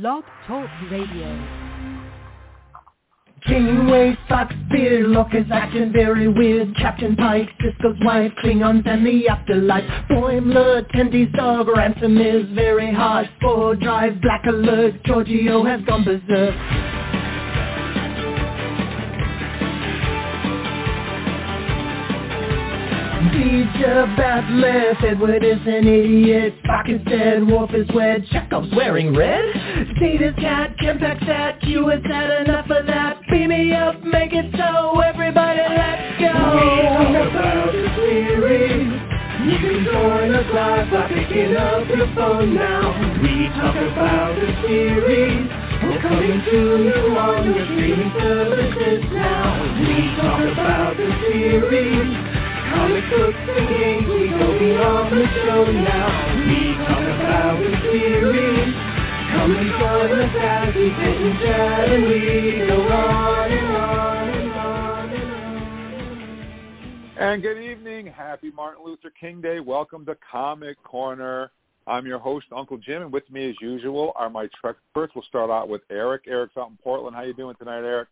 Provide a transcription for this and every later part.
Blog Talk Radio. Janeway, Spock's beard, Lorca's acting very weird. Captain Pike, Sisko's wife, Klingons and the afterlife. Boimler, Tendi's dog, Ransom is very hard Spore drive, Black Alert, Georgiou has gone berserk Deja Batleth, Edward is an idiot, Spock is dead, Worf is wed, Chekhov's wearing red. Data's cat, Kempak's at, Q has had enough of that. Beam me up, make it so, everybody let's go. We talk about the series. You can join us live by picking up your phone now. We talk about the series. We're coming to you on your streaming services now. We talk about the series. Comic books and games, we go beyond the show now. We talk about the series. Come and join us we sit and chat and we go on and on and on and on. And good evening. Happy Martin Luther King Day. Welcome to Comic Corner. I'm your host, Uncle Jim, and with me as usual are my Trek. We'll start out with Eric. Eric's out in Portland. How you doing tonight, Eric?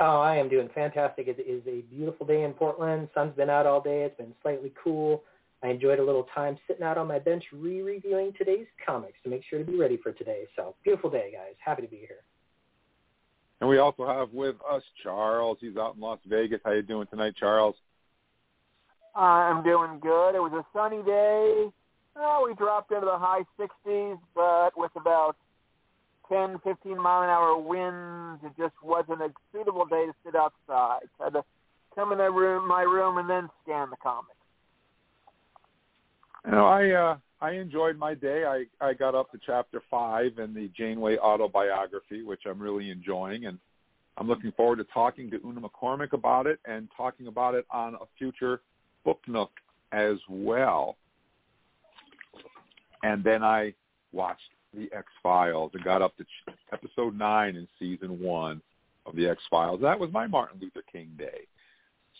Oh, I am doing fantastic. It is a beautiful day in Portland. Sun's been out all day. It's been slightly cool. I enjoyed a little time sitting out on my bench re-reviewing today's comics to make sure to be ready for today. So beautiful day, guys. Happy to be here. And we also have with us Charles. He's out in Las Vegas. How you doing tonight, Charles? I'm doing good. It was a sunny day. Oh, we dropped into the high 60s, but with about 10, 15 mile an hour winds, it just wasn't a suitable day to sit outside. So I had to come in my room, my room and then scan the comics. You know, I uh, I enjoyed my day. I I got up to chapter five in the Janeway autobiography, which I'm really enjoying, and I'm looking forward to talking to Una McCormick about it and talking about it on a future book nook as well. And then I watched the X Files and got up to episode nine in season one of the X Files. That was my Martin Luther King Day.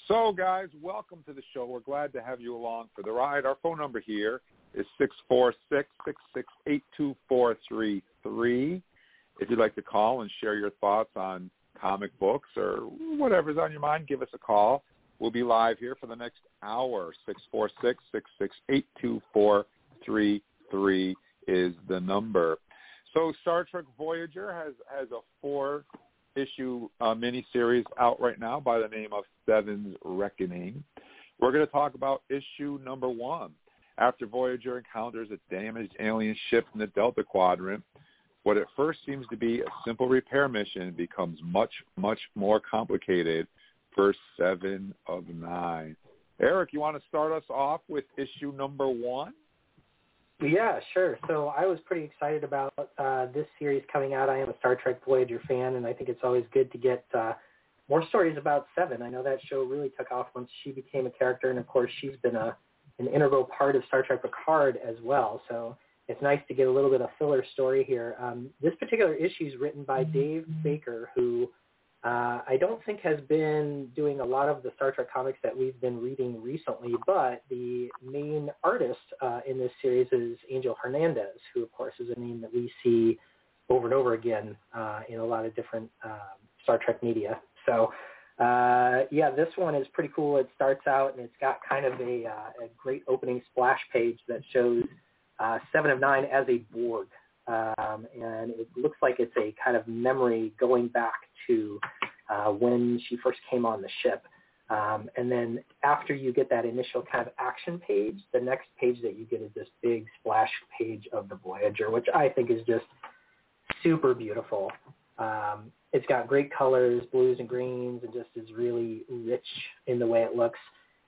So, guys, welcome to the show. We're glad to have you along for the ride. Our phone number here is six four six six six eight two four three three. If you'd like to call and share your thoughts on comic books or whatever's on your mind, give us a call. We'll be live here for the next hour. Six four six six six eight two four three three is the number. So Star Trek Voyager has has a four issue uh, miniseries out right now by the name of Seven's Reckoning. We're going to talk about issue number one. After Voyager encounters a damaged alien ship in the Delta Quadrant, what at first seems to be a simple repair mission becomes much, much more complicated for Seven of Nine. Eric, you want to start us off with issue number one? Yeah, sure. So I was pretty excited about uh, this series coming out. I am a Star Trek Voyager fan, and I think it's always good to get uh, more stories about Seven. I know that show really took off once she became a character, and of course she's been a an integral part of Star Trek Picard as well. So it's nice to get a little bit of filler story here. Um, this particular issue is written by Dave Baker, who uh, I don't think has been doing a lot of the Star Trek comics that we've been reading recently, but the main artist uh, in this series is Angel Hernandez, who of course is a name that we see over and over again uh, in a lot of different um, Star Trek media. So uh, yeah, this one is pretty cool. It starts out and it's got kind of a, uh, a great opening splash page that shows uh, Seven of Nine as a Borg um, and it looks like it's a kind of memory going back to uh, when she first came on the ship. Um, and then after you get that initial kind of action page, the next page that you get is this big splash page of the Voyager, which I think is just super beautiful. Um, it's got great colors, blues and greens, and just is really rich in the way it looks.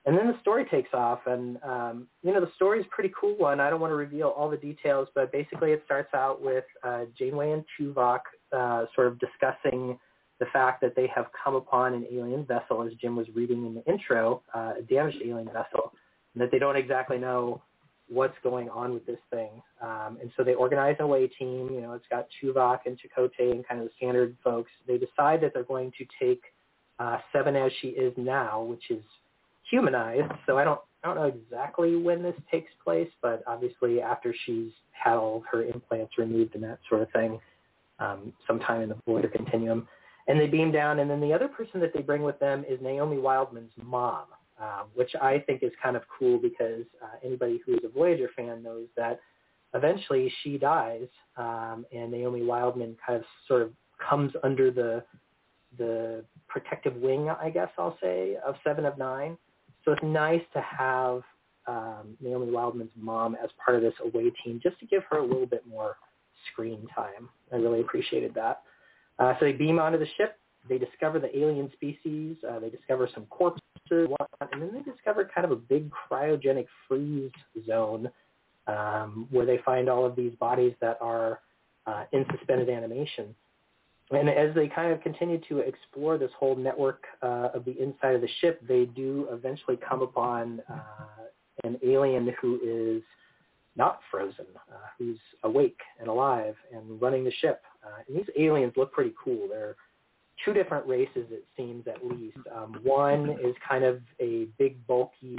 And then the story takes off, and um, you know the story is pretty cool one. I don't want to reveal all the details, but basically it starts out with uh, Janeway and Tuvok uh, sort of discussing the fact that they have come upon an alien vessel, as Jim was reading in the intro, uh, a damaged alien vessel, and that they don't exactly know what's going on with this thing. Um, and so they organize an away team. You know, it's got Tuvok and Chakotay and kind of the standard folks. They decide that they're going to take uh, Seven as she is now, which is humanized. So I don't I don't know exactly when this takes place, but obviously after she's had all of her implants removed and that sort of thing, um, sometime in the Voyager continuum. And they beam down, and then the other person that they bring with them is Naomi Wildman's mom, uh, which I think is kind of cool because uh, anybody who is a Voyager fan knows that eventually she dies, um, and Naomi Wildman kind of sort of comes under the the protective wing, I guess I'll say, of Seven of Nine. So it's nice to have um, Naomi Wildman's mom as part of this away team, just to give her a little bit more screen time. I really appreciated that. Uh, so they beam onto the ship. They discover the alien species. Uh, they discover some corpses, and then they discover kind of a big cryogenic freeze zone um, where they find all of these bodies that are uh, in suspended animation. And as they kind of continue to explore this whole network uh, of the inside of the ship, they do eventually come upon uh, an alien who is not frozen, uh, who's awake and alive and running the ship. Uh, and these aliens look pretty cool. They're two different races, it seems at least. Um, one is kind of a big, bulky,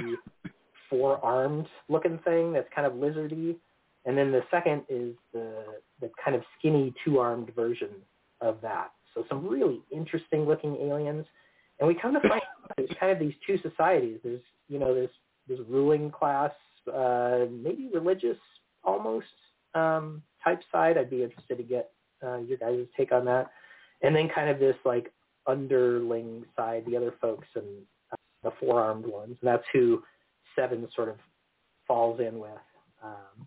four-armed looking thing that's kind of lizardy, and then the second is the the kind of skinny, two-armed version of that. So some really interesting looking aliens. And we come to find there's kind of these two societies. There's you know this this ruling class, uh, maybe religious almost um, type side. I'd be interested to get uh, your guys' take on that. And then kind of this like underling side, the other folks and uh, the four armed ones. And that's who Seven sort of falls in with. Um,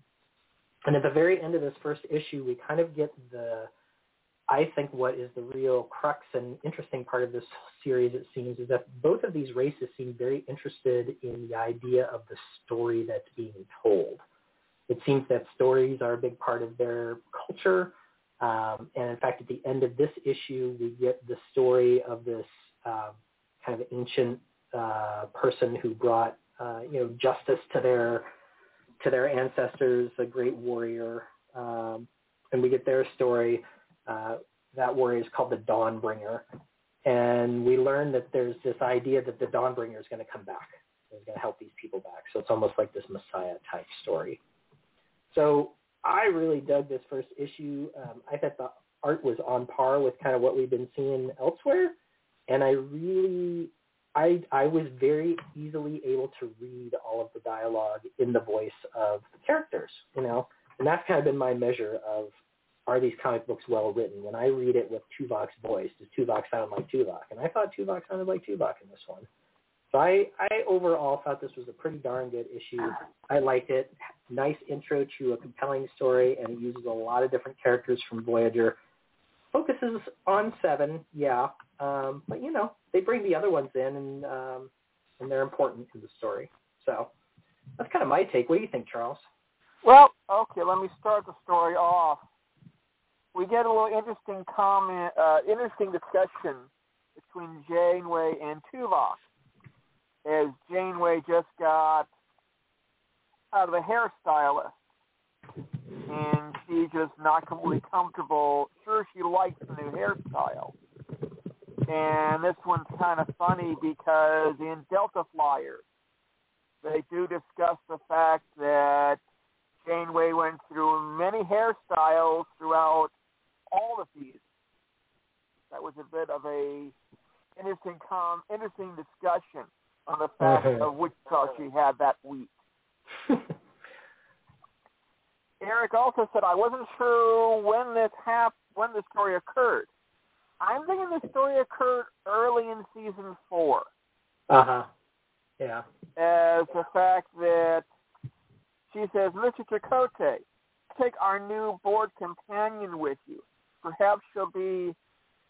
and at the very end of this first issue, we kind of get the I think what is the real crux and interesting part of this series, it seems, is that both of these races seem very interested in the idea of the story that's being told. It seems that stories are a big part of their culture. Um, and in fact, at the end of this issue, we get the story of this uh, kind of ancient uh, person who brought, uh, you know, justice to their to their ancestors, a great warrior. Um, and we get their story uh, that warrior is called the Dawnbringer. And we learn that there's this idea that the Dawnbringer is going to come back. He's going to help these people back. So it's almost like this Messiah type story. So I really dug this first issue. Um, I thought the art was on par with kind of what we've been seeing elsewhere. And I really, I, I was very easily able to read all of the dialogue in the voice of the characters, you know, and that's kind of been my measure of are these comic books well written? When I read it with Tuvok's voice, does Tuvok sound like Tuvok? And I thought Tuvok sounded like Tuvok in this one. So I, I overall thought this was a pretty darn good issue. I liked it. Nice intro to a compelling story, and it uses a lot of different characters from Voyager. Focuses on Seven, yeah, um, but you know they bring the other ones in, and um, and they're important to the story. So that's kind of my take. What do you think, Charles? Well, okay, let me start the story off we get a little interesting comment, uh, interesting discussion between Janeway and Tuvok, as Janeway just got out of a hairstylist, and she's just not completely comfortable. Sure, she likes the new hairstyle. And this one's kind of funny because in Delta Flyers, they do discuss the fact that Janeway went through many hairstyles throughout all of these. That was a bit of a interesting com interesting discussion on the fact uh-huh. of which car she had that week. Eric also said I wasn't sure when this hap- when the story occurred. I'm thinking the story occurred early in season four. Uh huh. Yeah. As the fact that she says, Mr. Chakotay, take our new Borg companion with you perhaps she'll be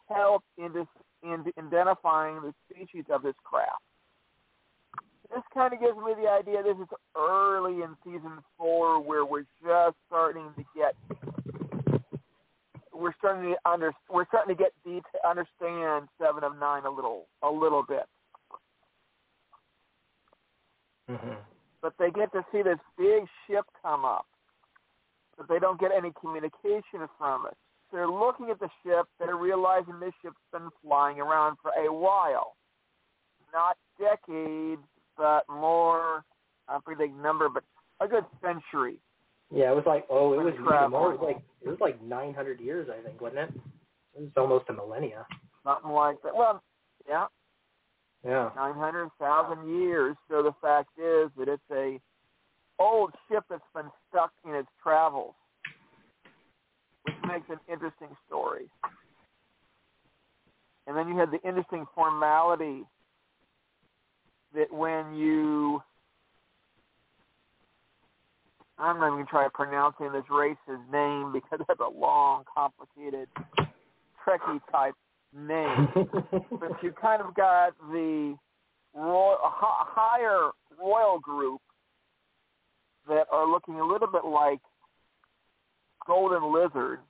help in, this, in identifying the species of this craft. this kind of gives me the idea this is early in season four where we're just starting to get we're starting to under we're starting to get deep to understand seven of nine a little a little bit. hmm But they get to see this big ship come up, but they don't get any communication from it. They're looking at the ship. They're realizing this ship's been flying around for a while, not decades, but more. I forget the number, but a good century. Yeah, it was like oh, it was even more. It was like it was like 900 years, I think, wasn't it? It was almost a millennia. Something like that. Well, yeah, Yeah. nine hundred thousand years. So the fact is that it's a old ship that's been stuck in its travels, which makes an interesting story. And then you had the interesting formality that when you I'm not even going to try pronouncing this race's name because that's a long, complicated, Trekkie type name. but you kind of got the royal, higher royal group that are looking a little bit like golden lizards.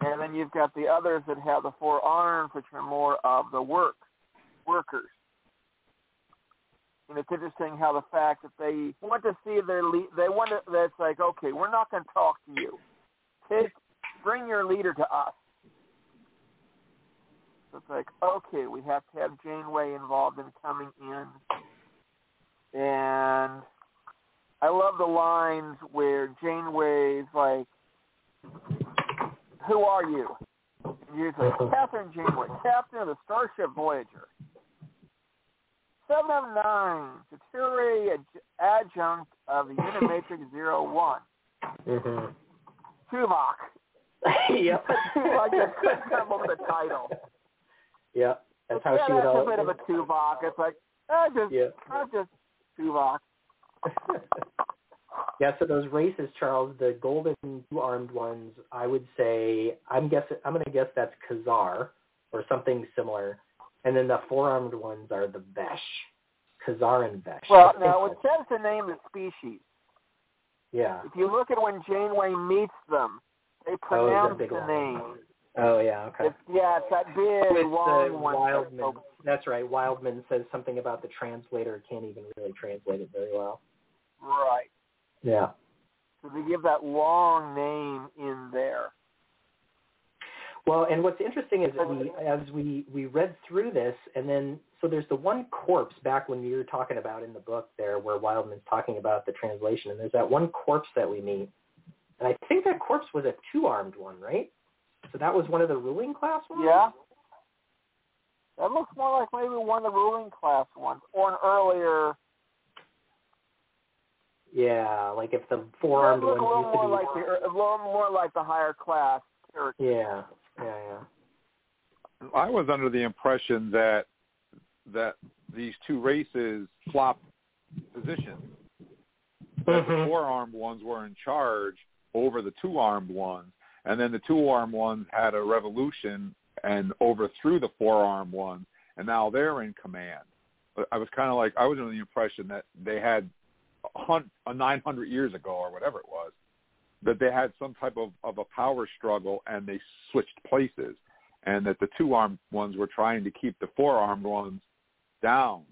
And then you've got the others that have the four arms, which are more of the work workers. And it's interesting how the fact that they want to see their lead, they want to, that's like, okay, we're not going to talk to you. Take, bring your leader to us. So it's like, okay, we have to have Janeway involved in coming in. And I love the lines where Janeway's like, who are you? Like, Kathryn Janeway, captain of the Starship Voyager. Seven of nine, Security ad- adjunct of the Unimatrix Zero One. mhm. Tuvok. yep. I just couldn't come up with a title. Yep. That's how yeah, she would that's a bit of a Tuvok. It's like, I just, Yeah. I just Tuvok. yeah, so those races, Charles, the golden two-armed ones, I would say, I'm guessing, I'm going to guess that's Khazar or something similar, and then the four-armed ones are the Vesh, Khazar and Vesh. Well, now it says the name the species. yeah. If you look at when Janeway meets them, they Oh, pronounce big the one? name. Oh yeah, okay. It's, yeah, it's that big With long one. Wildman, that's right. Wildman says something about the translator can't even really translate it very well. Right. Yeah. So they give that long name in there. Well, and what's interesting is that we, as we we read through this, and then so there's the one corpse back when you were talking about in the book there, where Wildman's talking about the translation, and there's that one corpse that we meet, and I think that corpse was a two-armed one, right? So that was one of the ruling class ones. Yeah. That looks more like maybe one of the ruling class ones, or an earlier. Yeah, like if the That four-armed look ones a little used to more be. like the a little more like the higher class character. Yeah, yeah, yeah. I was under the impression that that these two races flopped positions. That the mm-hmm. four-armed ones were in charge over the two-armed ones, and then the two-armed ones had a revolution and overthrew the four-armed ones, and now they're in command. I was kind of like I was under the impression that they had a, hun- a 900 years ago or whatever it was that they had some type of, of a power struggle and they switched places and that the two armed ones were trying to keep the four armed ones down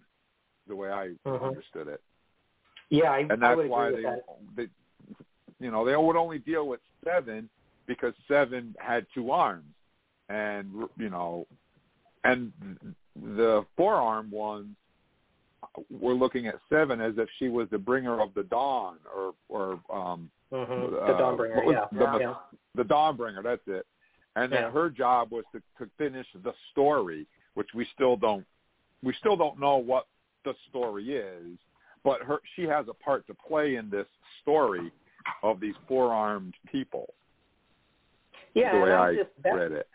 the way I Mhm. understood it. Yeah, I, And I that's would why agree they, that. they you know, they would only deal with seven because seven had two arms. And you know and the four armed ones were looking at seven as if she was the bringer of the dawn or or um hmm uh, the dawn bringer was yeah. the- yeah. the Dawnbringer. That's it. And then her job was to, to finish the story, which we still don't we still don't know what the story is. But her she has a part to play in this story of these four armed people. Yeah, the way I, I just that, read it.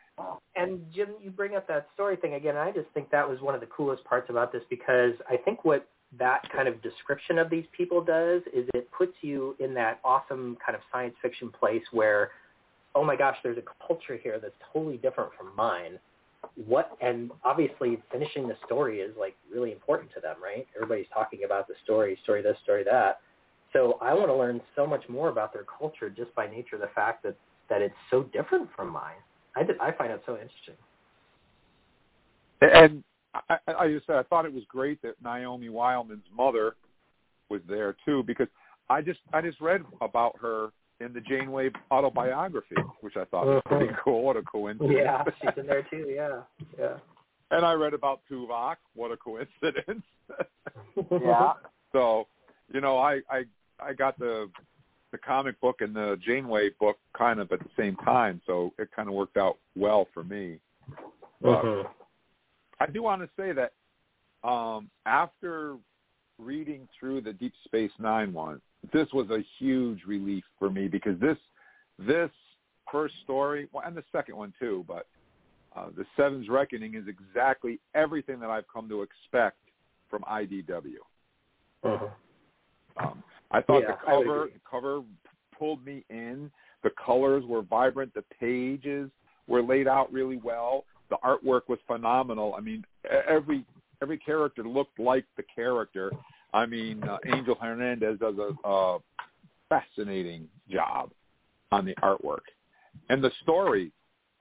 And Jim, you bring up that story thing again. I just think that was one of the coolest parts about this because I think what that kind of description of these people does is it puts you in that awesome kind of science fiction place where, oh my gosh, there's a culture here that's totally different from mine. what and obviously finishing the story is like really important to them, right? Everybody's talking about the story, story this, story that. So I want to learn so much more about their culture just by nature of the fact that that it's so different from mine. I did, I find it so interesting. And I, I just said I thought it was great that Naomi Wildman's mother was there too because I just I just read about her in the Janeway autobiography, which I thought was pretty Uh-huh. cool. What a coincidence! Yeah, she's in there too. Yeah, yeah. and I read about Tuvok. What a coincidence! Yeah. so, you know, I I I got the the comic book and the Janeway book kind of at the same time, so it kind of worked out well for me. But Mhm. I do want to say that um, after reading through the Deep Space Nine one, this was a huge relief for me because this this first story well, and the second one too, but uh, the Seven's Reckoning is exactly everything that I've come to expect from IDW. Mhm. I thought Yeah, the cover the cover pulled me in. The colors were vibrant. The pages were laid out really well. The artwork was phenomenal. I mean, every every character looked like the character. I mean, uh, Angel Hernandez does a, a fascinating job on the artwork, and the story.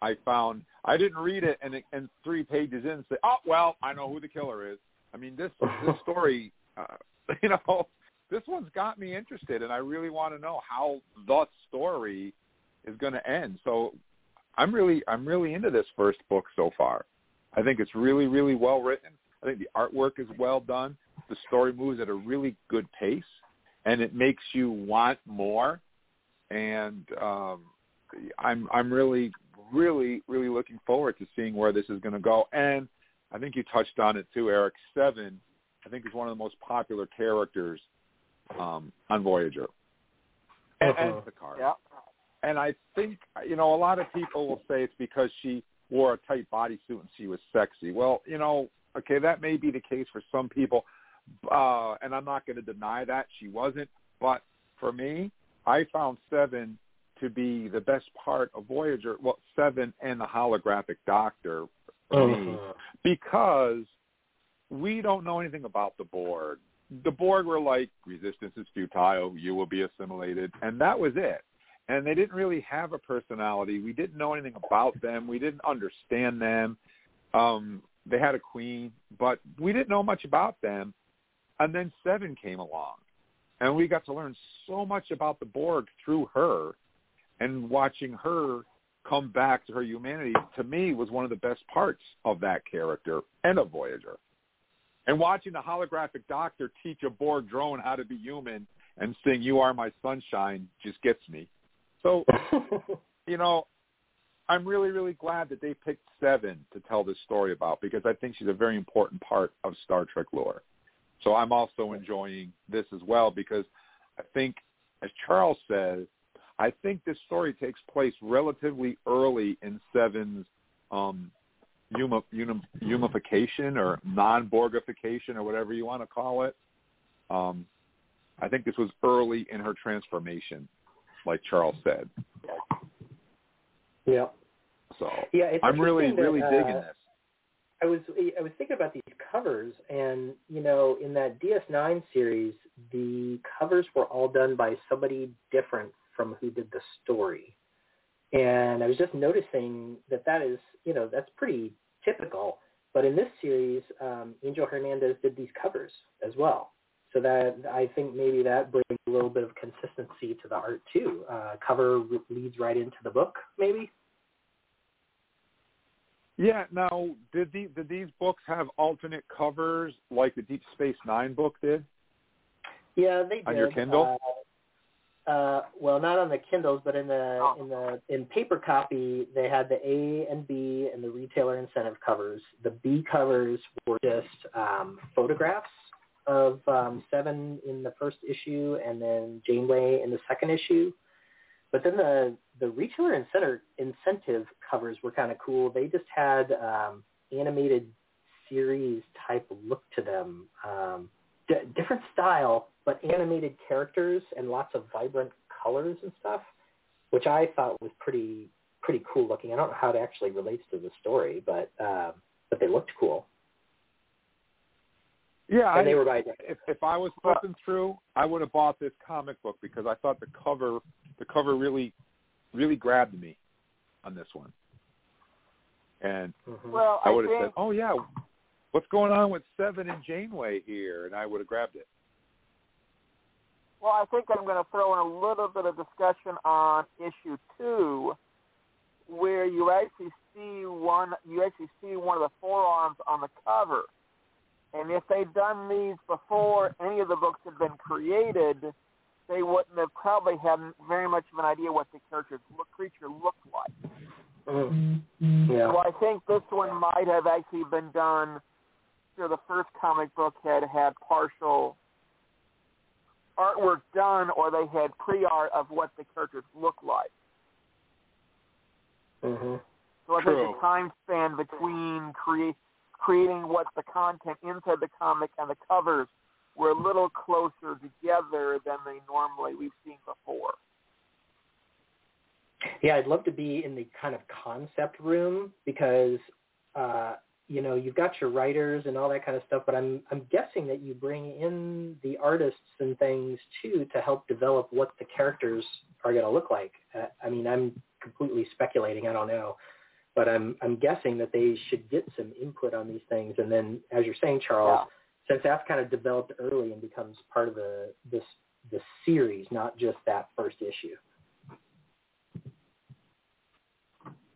I found I didn't read it and and three pages in say, oh well, I know who the killer is. I mean, this this story, uh, you know, this one's got me interested, and I really want to know how the story is going to end. So I'm really I'm really into this first book so far. I think it's really really well written. I think the artwork is well done. The story moves at a really good pace, and it makes you want more. And um, I'm I'm really really really looking forward to seeing where this is going to go. And I think you touched on it too, Eric. Seven, I think is one of the most popular characters um, on Voyager and, and Uh-huh. Picard. Yeah. And I think you know a lot of people will say it's because she wore a tight bodysuit and she was sexy. Well, you know, okay, that may be the case for some people, uh, and I'm not going to deny that she wasn't. But for me, I found Seven to be the best part of Voyager. Well, Seven and the holographic Doctor for me Mhm. because we don't know anything about the Borg. The Borg were like, resistance is futile, you will be assimilated, and that was it. And they didn't really have a personality. We didn't know anything about them. We didn't understand them. Um, they had a queen, but we didn't know much about them. And then Seven came along, and we got to learn so much about the Borg through her. And watching her come back to her humanity, to me, was one of the best parts of that character and of Voyager. And watching the holographic doctor teach a Borg drone how to be human and sing "You Are My Sunshine" just gets me. So you know, I'm really, really glad that they picked Seven to tell this story about because I think she's a very important part of Star Trek lore. So I'm also enjoying this as well because I think, as Charles says, I think this story takes place relatively early in Seven's um, huma, huma, humification or non-Borgification or whatever you want to call it. Um, I think this was early in her transformation, like Charles said. yeah. So Yeah, I'm really, interesting really digging uh, this. I was I was thinking about these covers, and you know, in that DS9 series, the covers were all done by somebody different from who did the story. And I was just noticing that that is, you know, that's pretty typical. But in this series, um, Angel Hernandez did these covers as well. So that I think maybe that brings a little bit of consistency to the art too. Uh, cover leads right into the book, maybe. Yeah. Now, did the did these books have alternate covers like the Deep Space Nine book did? Yeah, they did. On your Kindle? Uh, uh, well, not on the Kindles, but in the Oh. in the in paper copy, they had the A and B and the retailer incentive covers. The B covers were just um, photographs of um, Seven in the first issue, and then Janeway in the second issue. But then the the retailer incentive incentive covers were kind of cool. They just had um, animated series type look to them. Um, d- different style, but animated characters and lots of vibrant colors and stuff, which I thought was pretty pretty cool looking. I don't know how it actually relates to the story, but um, but they looked cool. Yeah, And I, they were by if if I was flipping through, I would have bought this comic book because I thought the cover the cover really really grabbed me on this one. And Mhm. Well, I I would have said, "Oh yeah, what's going on with Seven and Janeway here?" And I would have grabbed it. Well, I think I'm going to throw in a little bit of discussion on issue two, where you actually see one. You actually see one of the forearms on the cover, and if they'd done these before any of the books had been created, they wouldn't have probably had very much of an idea what the character's look, creature looked like. Mhm. Yeah. So I think this one might have actually been done. So the first comic book had had partial artwork done, or they had pre-art of what the characters look like. Mhm. So I True. think the time span between creating what the content inside the comic and the covers were a little closer together than they normally we've seen before. Yeah, I'd love to be in the kind of concept room because uh, you know you've got your writers and all that kind of stuff, but I'm I'm guessing that you bring in the artists and things too to help develop what the characters are going to look like. Uh, I mean, I'm completely speculating. I don't know, but I'm I'm guessing that they should get some input on these things, and then as you're saying, Charles, since that's kind of developed early and becomes part of the this the series, not just that first issue.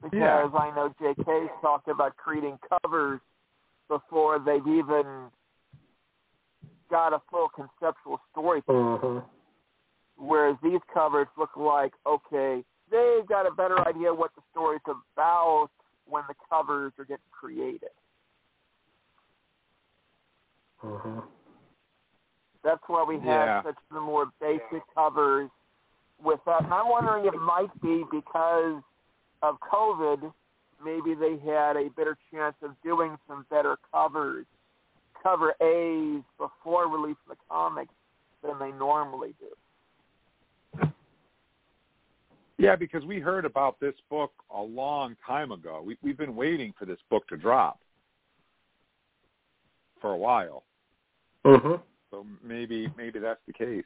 Because Yeah. I know J.K.'s talked about creating covers before they've even got a full conceptual story. hmm Whereas these covers look like, okay, they've got a better idea what the story's about when the covers are getting created. hmm That's why we have Yeah. such the more basic covers with that. And I'm wondering if it might be because of COVID, maybe they had a better chance of doing some better covers, cover A's before releasing the comics than they normally do. Yeah, because we heard about this book a long time ago. We, we've been waiting for this book to drop for a while. hmm So maybe maybe that's the case.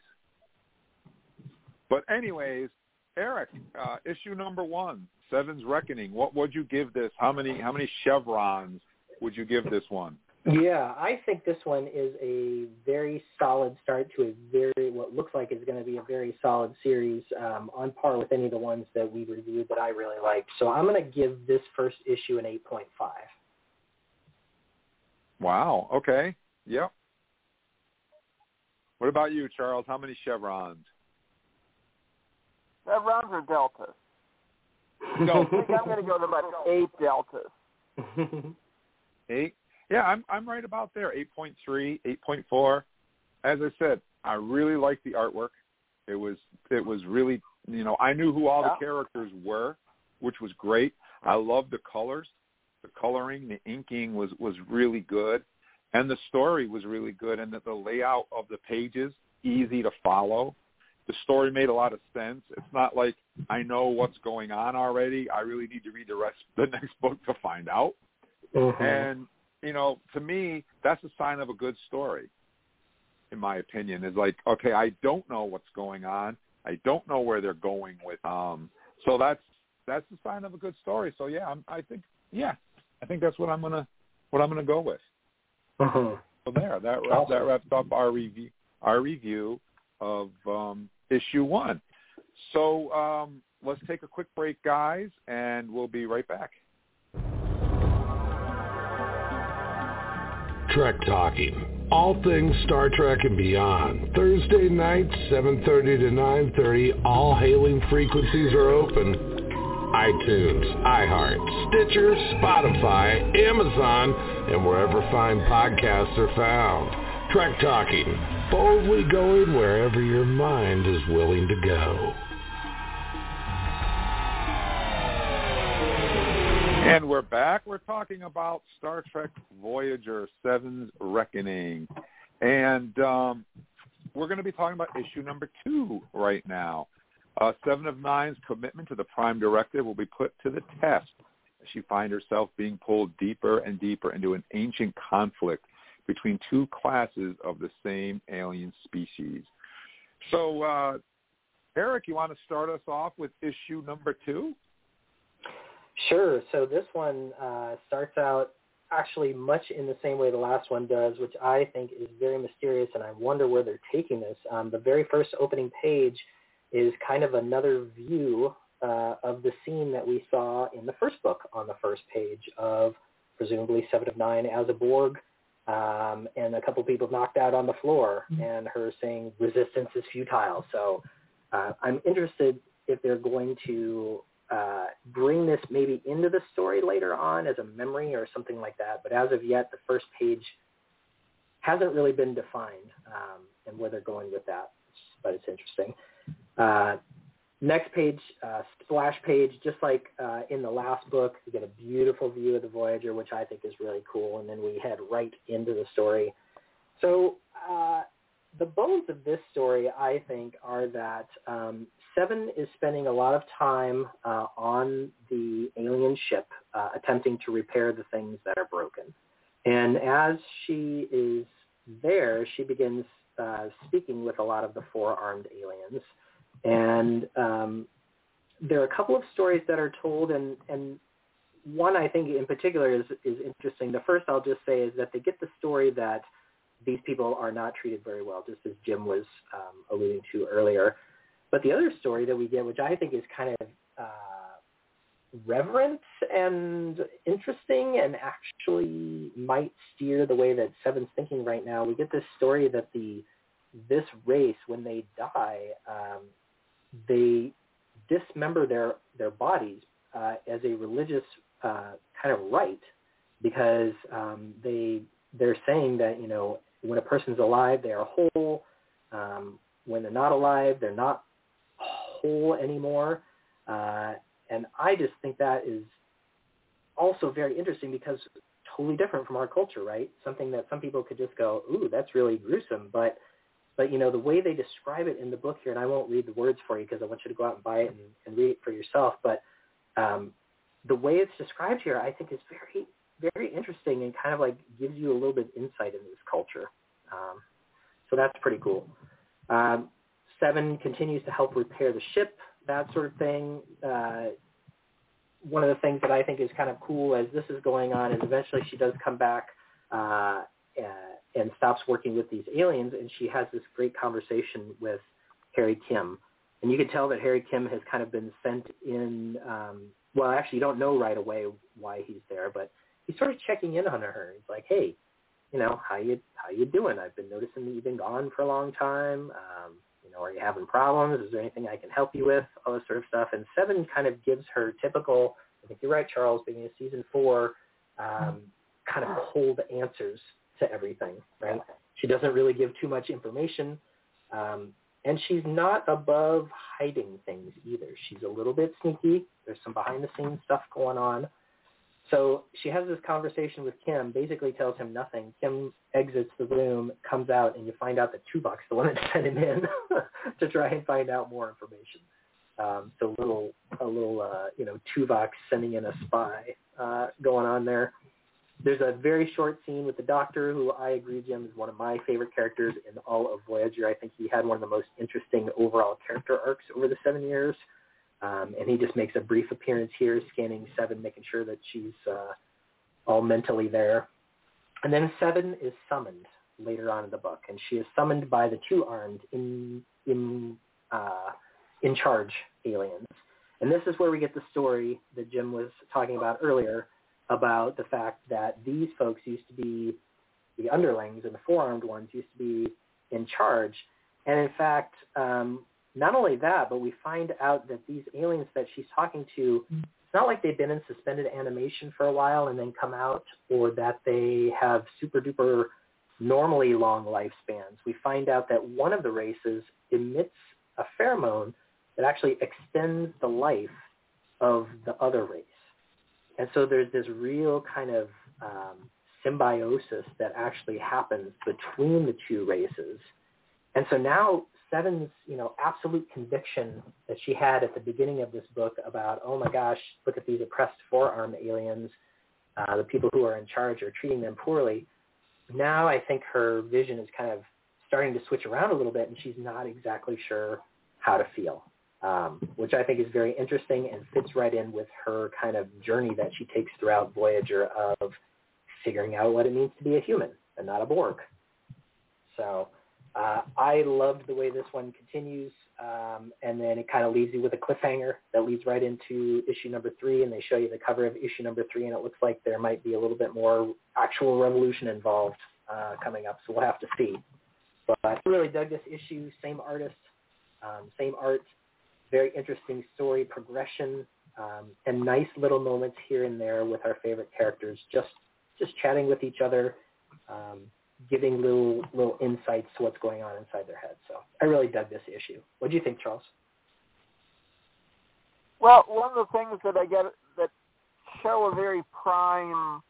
But anyways, Eric, uh, issue number one, Seven's Reckoning. What would you give this? How many how many chevrons would you give this one? Yeah, I think this one is a very solid start to a very what looks like is going to be a very solid series, um, on par with any of the ones that we reviewed that I really liked. So I'm going to give this first issue an eight point five. Wow. Okay. Yep. What about you, Charles? How many chevrons? Chevrons rounds are deltas. No. I think I'm going to go to about eight deltas. Eight. Yeah, I'm I'm right about there. Eight point three, eight point four. As I said, I really liked the artwork. It was it was really you know I knew who all Yeah. the characters were, which was great. I loved the colors, the coloring, the inking was was really good, and the story was really good, and that the layout of the pages easy to follow. The story made a lot of sense. It's not like I know what's going on already. I really need to read the rest the next book to find out. Mhm. And you know, to me, that's a sign of a good story. In my opinion, is like, okay, I don't know what's going on. I don't know where they're going with. Um, so that's that's a sign of a good story. So yeah, I'm, I think yeah, I think that's what I'm gonna what I'm gonna go with. Mhm. So there, that wraps, Awesome. that wraps up our review our review of um, issue one. So um, let's take a quick break, guys, and we'll be right back. Trek Talking. All things Star Trek and beyond. Thursday nights, 7.30 to 9.30. All hailing frequencies are open. iTunes, iHeart, Stitcher, Spotify, Amazon, and wherever fine podcasts are found. Trek Talking. Boldly going wherever your mind is willing to go. And we're back. We're talking about Star Trek Voyager 7's Reckoning. And um, we're going to be talking about issue number two right now. Uh, Seven of Nine's commitment to the Prime Directive will be put to the test as she finds herself being pulled deeper and deeper into an ancient conflict between two classes of the same alien species. So, uh, Eric, you want to start us off with issue number two? Sure. So this one uh, starts out actually much in the same way the last one does, which I think is very mysterious, and I wonder where they're taking this. Um, the very first opening page is kind of another view uh, of the scene that we saw in the first book on the first page of presumably Seven of Nine as a Borg, um, and a couple people knocked out on the floor, mm-hmm. and her saying resistance is futile. So uh, I'm interested if they're going to uh, bring this maybe into the story later on as a memory or something like that. But as of yet, the first page hasn't really been defined um, and where they're going with that. But it's interesting. Uh, next page, uh, splash page, just like uh, in the last book, we get a beautiful view of the Voyager, which I think is really cool, and then we head right into the story. So uh, the bones of this story, I think, are that um, Seven is spending a lot of time uh, on the alien ship, uh, attempting to repair the things that are broken. And as she is there, she begins uh, speaking with a lot of the four-armed aliens. And um, there are a couple of stories that are told, and, and one I think in particular is, is interesting. The first I'll just say is that they get the story that these people are not treated very well, just as Jim was um, alluding to earlier. But the other story that we get, which I think is kind of uh, reverent and interesting and actually might steer the way that Seven's thinking right now, we get this story that the this race, when they die, um, they dismember their their bodies uh, as a religious uh, kind of rite because um, they they're saying that you know when a person's alive they are whole. Um, when they're not alive they're not whole anymore. Uh, and I just think that is also very interesting because totally different from our culture right? Something that some people could just go ooh that's really gruesome but but you know the way they describe it in the book here, and I won't read the words for you because I want you to go out and buy it and, and read it for yourself. But um, the way it's described here, I think, is very very interesting and kind of like gives you a little bit of insight into this culture. Um, so that's pretty cool. Um, Seven continues to help repair the ship, that sort of thing. Uh, one of the things that I think is kind of cool as this is going on is eventually she does come back uh, and stops working with these aliens, and she has this great conversation with Harry Kim. And you can tell that Harry Kim has kind of been sent in. Um, well, actually, you don't know right away why he's there, but he's sort of checking in on her. He's like, "Hey, you know, how you how you doing? I've been noticing that you've been gone for a long time. Um, you know, are you having problems? Is there anything I can help you with? All this sort of stuff." And Seven kind of gives her typical. I think you're right, Charles. Beginning of season four, um, kind of cold answers to everything, right? She doesn't really give too much information. Um, and she's not above hiding things either. She's a little bit sneaky. There's some behind the scenes stuff going on. So she has this conversation with Kim, basically tells him nothing. Kim exits the room, comes out, and you find out that Tuvok's the one that sent him in to try and find out more information. Um, so a little, a little, uh, you know, Tuvok sending in a spy uh, going on there. There's a very short scene with the Doctor, who I agree, Jim, is one of my favorite characters in all of Voyager. I think he had one of the most interesting overall character arcs over the seven years. Um, and he just makes a brief appearance here, scanning Seven, making sure that she's uh, all mentally there. And then Seven is summoned later on in the book, and she is summoned by the two-armed in in uh, in charge aliens. And this is where we get the story that Jim was talking about earlier about the fact that these folks used to be the underlings and the four-armed ones used to be in charge. And in fact, um, not only that, but we find out that these aliens that she's talking to, it's not like they've been in suspended animation for a while and then come out, or that they have super duper normally long lifespans. We find out that one of the races emits a pheromone that actually extends the life of the other race. And so there's this real kind of um, symbiosis that actually happens between the two races. And so now Seven's, you know, absolute conviction that she had at the beginning of this book about, oh my gosh, look at these oppressed forearm aliens, uh, the people who are in charge are treating them poorly. Now I think her vision is kind of starting to switch around a little bit, and she's not exactly sure how to feel, um, which I think is very interesting and fits right in with her kind of journey that she takes throughout Voyager of figuring out what it means to be a human and not a Borg. So uh, I loved the way this one continues, um, and then it kind of leaves you with a cliffhanger that leads right into issue number three, and they show you the cover of issue number three, and it looks like there might be a little bit more actual revolution involved uh, coming up, so we'll have to see. But I really dug this issue, same artist, um, same art, very interesting story progression, um, and nice little moments here and there with our favorite characters, just just chatting with each other, um, giving little little insights to what's going on inside their heads. So I really dug this issue. What do you think, Charles? Well, one of the things that I get that show a very prime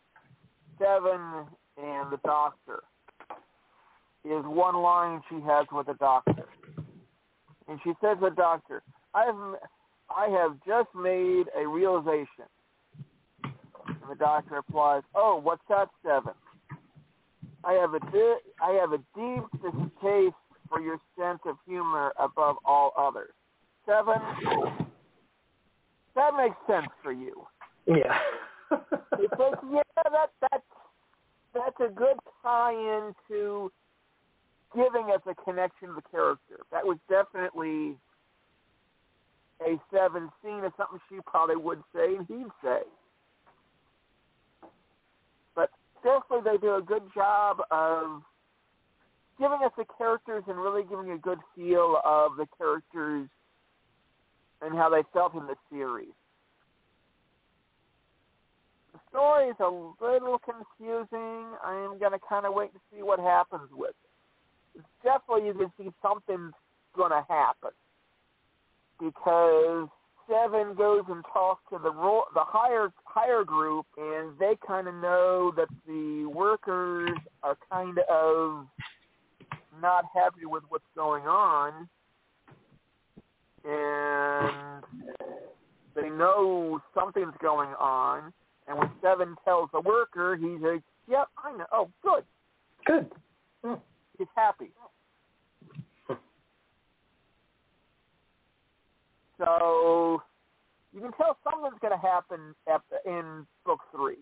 Seven and the Doctor is one line she has with the Doctor, and she says, "The Doctor, I've I have just made a realization." And the Doctor replies, "Oh, what's that, Seven? I have a di- I have a deep distaste for your sense of humor above all others. Seven, that makes sense for you. Yeah. because yeah, that that's that's a good tie-in to giving us a connection to the character. That was definitely a seven scene of something she probably would say and he'd say. But definitely they do a good job of giving us the characters and really giving a good feel of the characters and how they felt in the series. The story is a little confusing. I am going to kind of wait to see what happens with it. Definitely you can see something's going to happen because Seven goes and talks to the the higher higher group, and they kind of know that the workers are kind of not happy with what's going on, and they know something's going on. And when Seven tells the worker, he's like, "Yep, I know. Oh, good, good." Hmm. He's happy. So you can tell something's going to happen at the, in book three.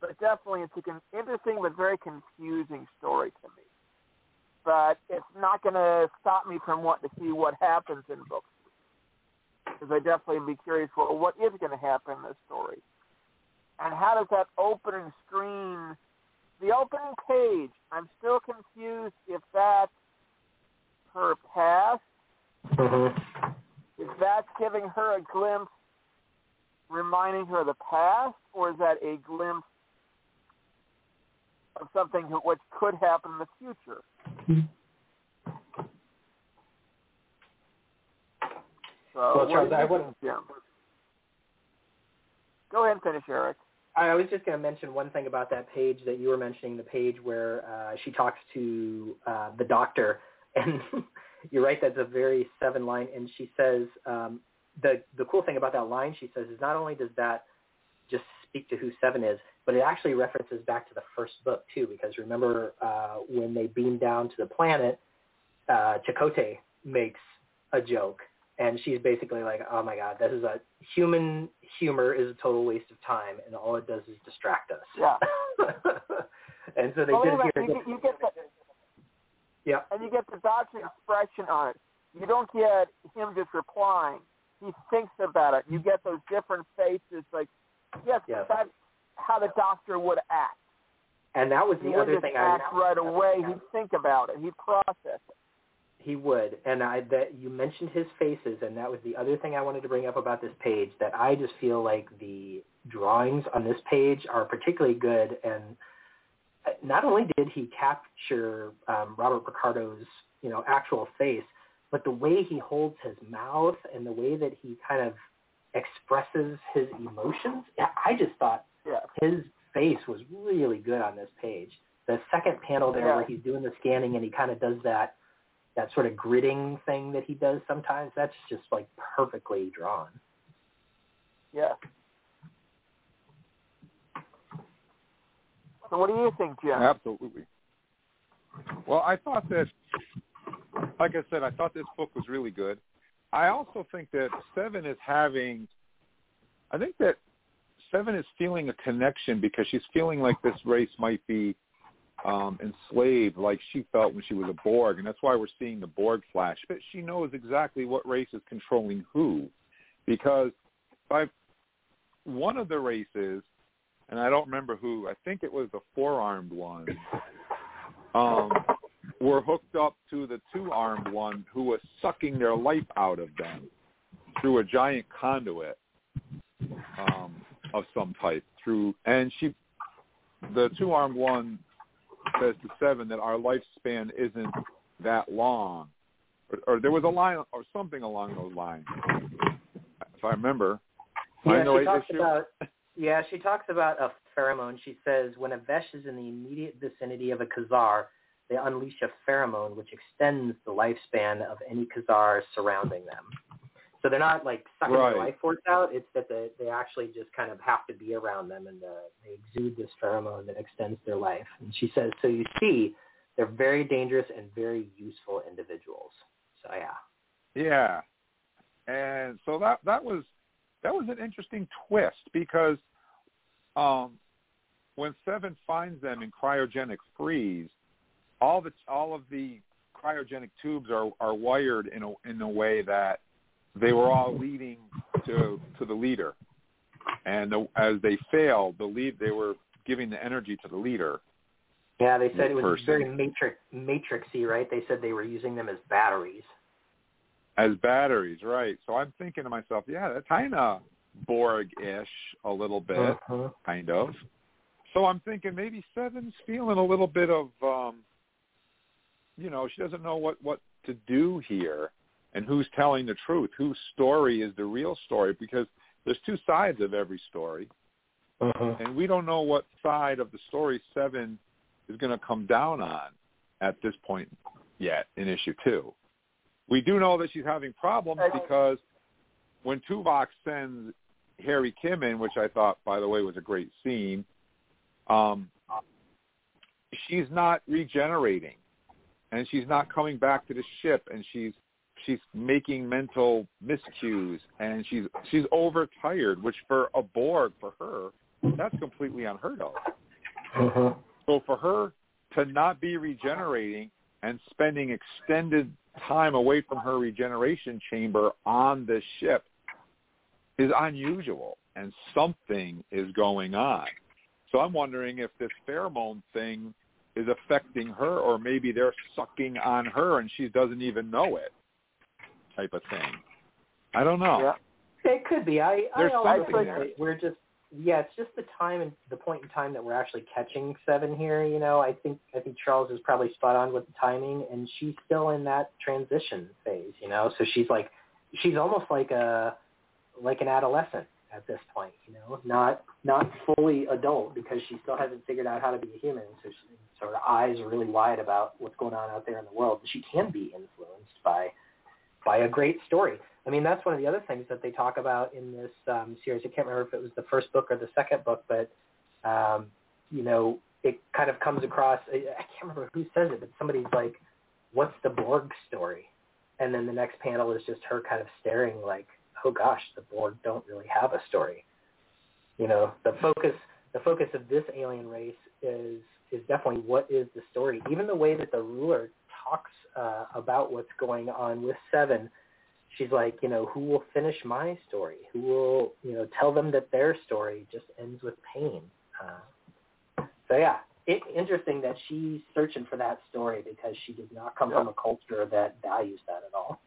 But definitely, it's an interesting but very confusing story to me. But it's not going to stop me from wanting to see what happens in book three. Because I definitely be curious, well, what is going to happen in this story? And how does that opening screen, the opening page, I'm still confused if that's her past Mm-hmm. Is that giving her a glimpse, reminding her of the past, or is that a glimpse of something which could happen in the future? So, well, Charles, I would. Jim? Go ahead and finish, Eric. I was just going to mention one thing about that page that you were mentioning, the page where uh, she talks to uh, the doctor, and you're right. That's a very seven line, and she says um, the the cool thing about that line she says is not only does that just speak to who seven is, but it actually references back to the first book too. Because remember uh, when they beam down to the planet, uh, Chakotay makes a joke, and she's basically like, "Oh my God, this is a human humor is a total waste of time, and all it does is distract us." Yeah. and so they well, did you, here. You, you get the, yeah. And you get the doctor's expression on it. You don't get him just replying. He thinks about it. You get those different faces like, yes, yes. that's how the doctor would act. And that was he the other thing I act right away. He'd think about it. He'd process it. He would, and I that you mentioned his faces, and that was the other thing I wanted to bring up about this page. That I just feel like the drawings on this page are particularly good, and not only did he capture um, Robert Picardo's you know actual face, but the way he holds his mouth and the way that he kind of expresses his emotions, I just thought yeah. his face was really good on this page. the second panel there Yeah. where he's doing the scanning and he kind of does that that sort of gritting thing that he does sometimes. That's just like perfectly drawn. Yeah. So what do you think, Jim? Absolutely. Well, I thought that, like I said, I thought this book was really good. I also think that Seven is having, I think that Seven is feeling a connection because she's feeling like this race might be um, enslaved, like she felt when she was a Borg, and that's why we're seeing the Borg flash. But she knows exactly what race is controlling who, because by one of the races, and I don't remember who. I think it was the four-armed one. Um, were hooked up to the two-armed one who was sucking their life out of them through a giant conduit um, of some type. Through and she, the two-armed one says to Seven that our lifespan isn't that long, or, or there was a line or something along those lines, if I remember. Yeah, I know she talks issue. about yeah, she talks about a pheromone. She says when a Vesh is in the immediate vicinity of a Khazar, they unleash a pheromone which extends the lifespan of any Khazar surrounding them. So they're not like sucking Right. their life force out. It's that they, they actually just kind of have to be around them and uh, they exude this pheromone that extends their life. And she says, so you see, they're very dangerous and very useful individuals. So yeah. Yeah, and so that that was that was an interesting twist because um, when Seven finds them in cryogenic freeze, all the all of the cryogenic tubes are are wired in a in a way that they were all leading to to the leader, and the, as they failed, the lead they were giving the energy to the leader. Yeah, they said it was Person. very matrix matrixy, right? They said they were using them as batteries. As batteries, right? So I'm thinking to myself, yeah, that's kind of Borg-ish a little bit, Mhm. kind of. So I'm thinking maybe Seven's feeling a little bit of, um, you know, she doesn't know what what to do here, and who's telling the truth, whose story is the real story, because there's two sides of every story, Mhm. and we don't know what side of the story Seven is going to come down on at this point yet in issue two. We do know that she's having problems because when Tuvok sends Harry Kim in, which I thought, by the way, was a great scene, um, she's not regenerating, and she's not coming back to the ship, and she's she's making mental miscues, and she's she's overtired, which for a Borg, for her, that's completely unheard of. Mhm. So for her to not be regenerating and spending extended time away from her regeneration chamber on the ship is unusual and something is going on. So I'm wondering if this pheromone thing is affecting her or maybe they're sucking on her and she doesn't even know it type of thing. I don't know. Yeah. It could be. I There's I also something think there. we're just yeah, it's just the time and the point in time that we're actually catching seven here. You know, I think I think Charles is probably spot on with the timing, and she's still in that transition phase. You know, so she's like she's almost like a like an adolescent at this point. You know, not not fully adult because she still hasn't figured out how to be a human. So she, so her eyes are really wide about what's going on out there in the world. She can be influenced by by a great story. I mean, that's one of the other things that they talk about in this um, series. I can't remember if it was the first book or the second book, but um, you know, it kind of comes across. I can't remember who says it, but somebody's like, "What's the Borg story?" And then the next panel is just her kind of staring, like, "Oh gosh, the Borg don't really have a story." You know, the focus the focus of this alien race is is definitely what is the story. Even the way that the ruler talks uh, about what's going on with Seven she's like, you know, who will finish my story? Who will, you know, tell them that their story just ends with pain? Uh, so yeah, it, interesting that she's searching for that story because she does not come from a culture that values that at all.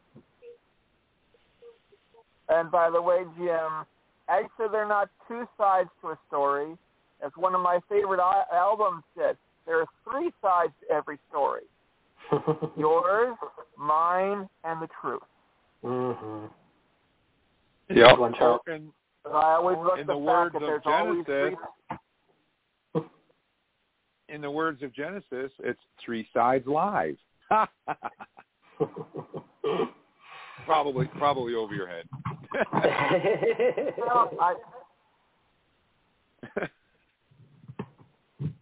And by the way, Jim, actually, there are not two sides to a story. As one of my favorite al- albums said, there are three sides to every story: yours, mine, and the truth. hmm Yeah. One shot. And I always look In the the fact words that of there's always Genesis, three. in the words of Genesis, it's three sides live. probably, probably over your head. Well, I,